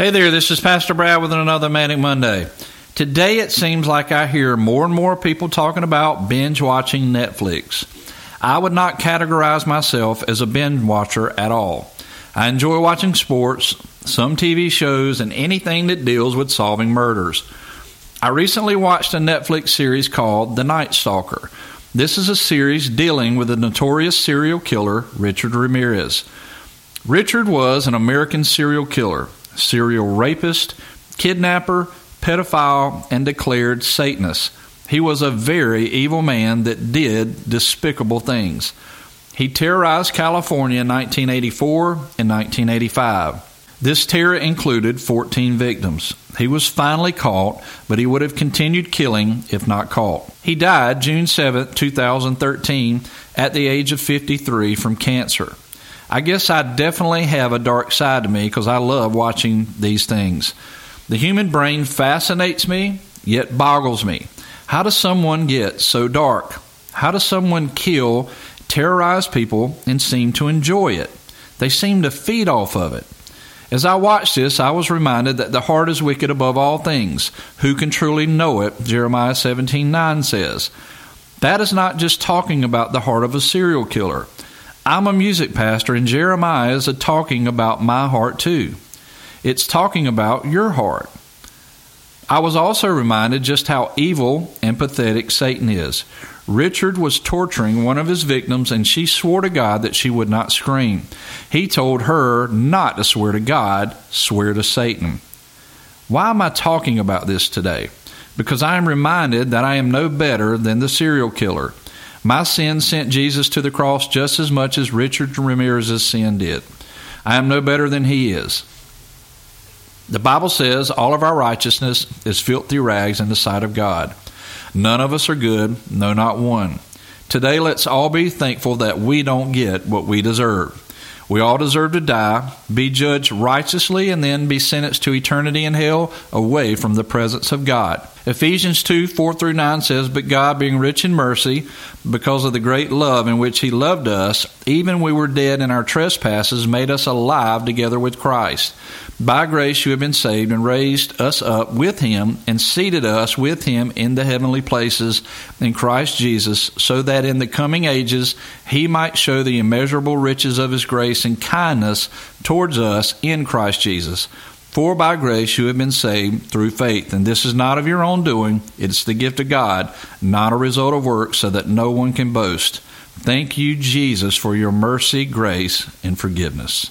Hey there, this is Pastor Brad with another Manic Monday. Today it seems like I hear more and more people talking about binge watching Netflix. I would not categorize myself as a binge watcher at all. I enjoy watching sports, some TV shows, and anything that deals with solving murders. I recently watched a Netflix series called The Night Stalker. This is a series dealing with the notorious serial killer Richard Ramirez. Richard was an American serial killer, serial rapist, kidnapper, pedophile, and declared Satanist. He was a very evil man that did despicable things. He terrorized California in 1984 and 1985. This terror included 14 victims. He was finally caught, but he would have continued killing if not caught. He died June 7, 2013, at the age of 53 from cancer. I guess I definitely have a dark side to me because I love watching these things. The human brain fascinates me, yet boggles me. How does someone get so dark? How does someone kill, terrorize people, and seem to enjoy it? They seem to feed off of it. As I watched this, I was reminded that the heart is wicked above all things. Who can truly know it? Jeremiah 17 9 says. That is not just talking about the heart of a serial killer. I'm a music pastor, and Jeremiah is talking about my heart too. It's talking about your heart. I was also reminded just how evil and pathetic Satan is. Richard was torturing one of his victims, and she swore to God that she would not scream. He told her not to swear to God, swear to Satan. Why am I talking about this today? Because I am reminded that I am no better than the serial killer. My sin sent Jesus to the cross just as much as Richard Ramirez's sin did. I am no better than he is. The Bible says all of our righteousness is filthy rags in the sight of God. None of us are good, no, not one. Today, let's all be thankful that we don't get what we deserve. We all deserve to die, be judged righteously, and then be sentenced to eternity in hell away from the presence of God. Ephesians 2 4 through 9 says, But God, being rich in mercy, because of the great love in which He loved us, even we were dead in our trespasses, made us alive together with Christ. By grace you have been saved, and raised us up with Him, and seated us with Him in the heavenly places in Christ Jesus, so that in the coming ages He might show the immeasurable riches of His grace and kindness towards us in Christ Jesus. For by grace you have been saved through faith, and this is not of your own doing, it is the gift of God, not a result of works, so that no one can boast. Thank you, Jesus, for your mercy, grace, and forgiveness.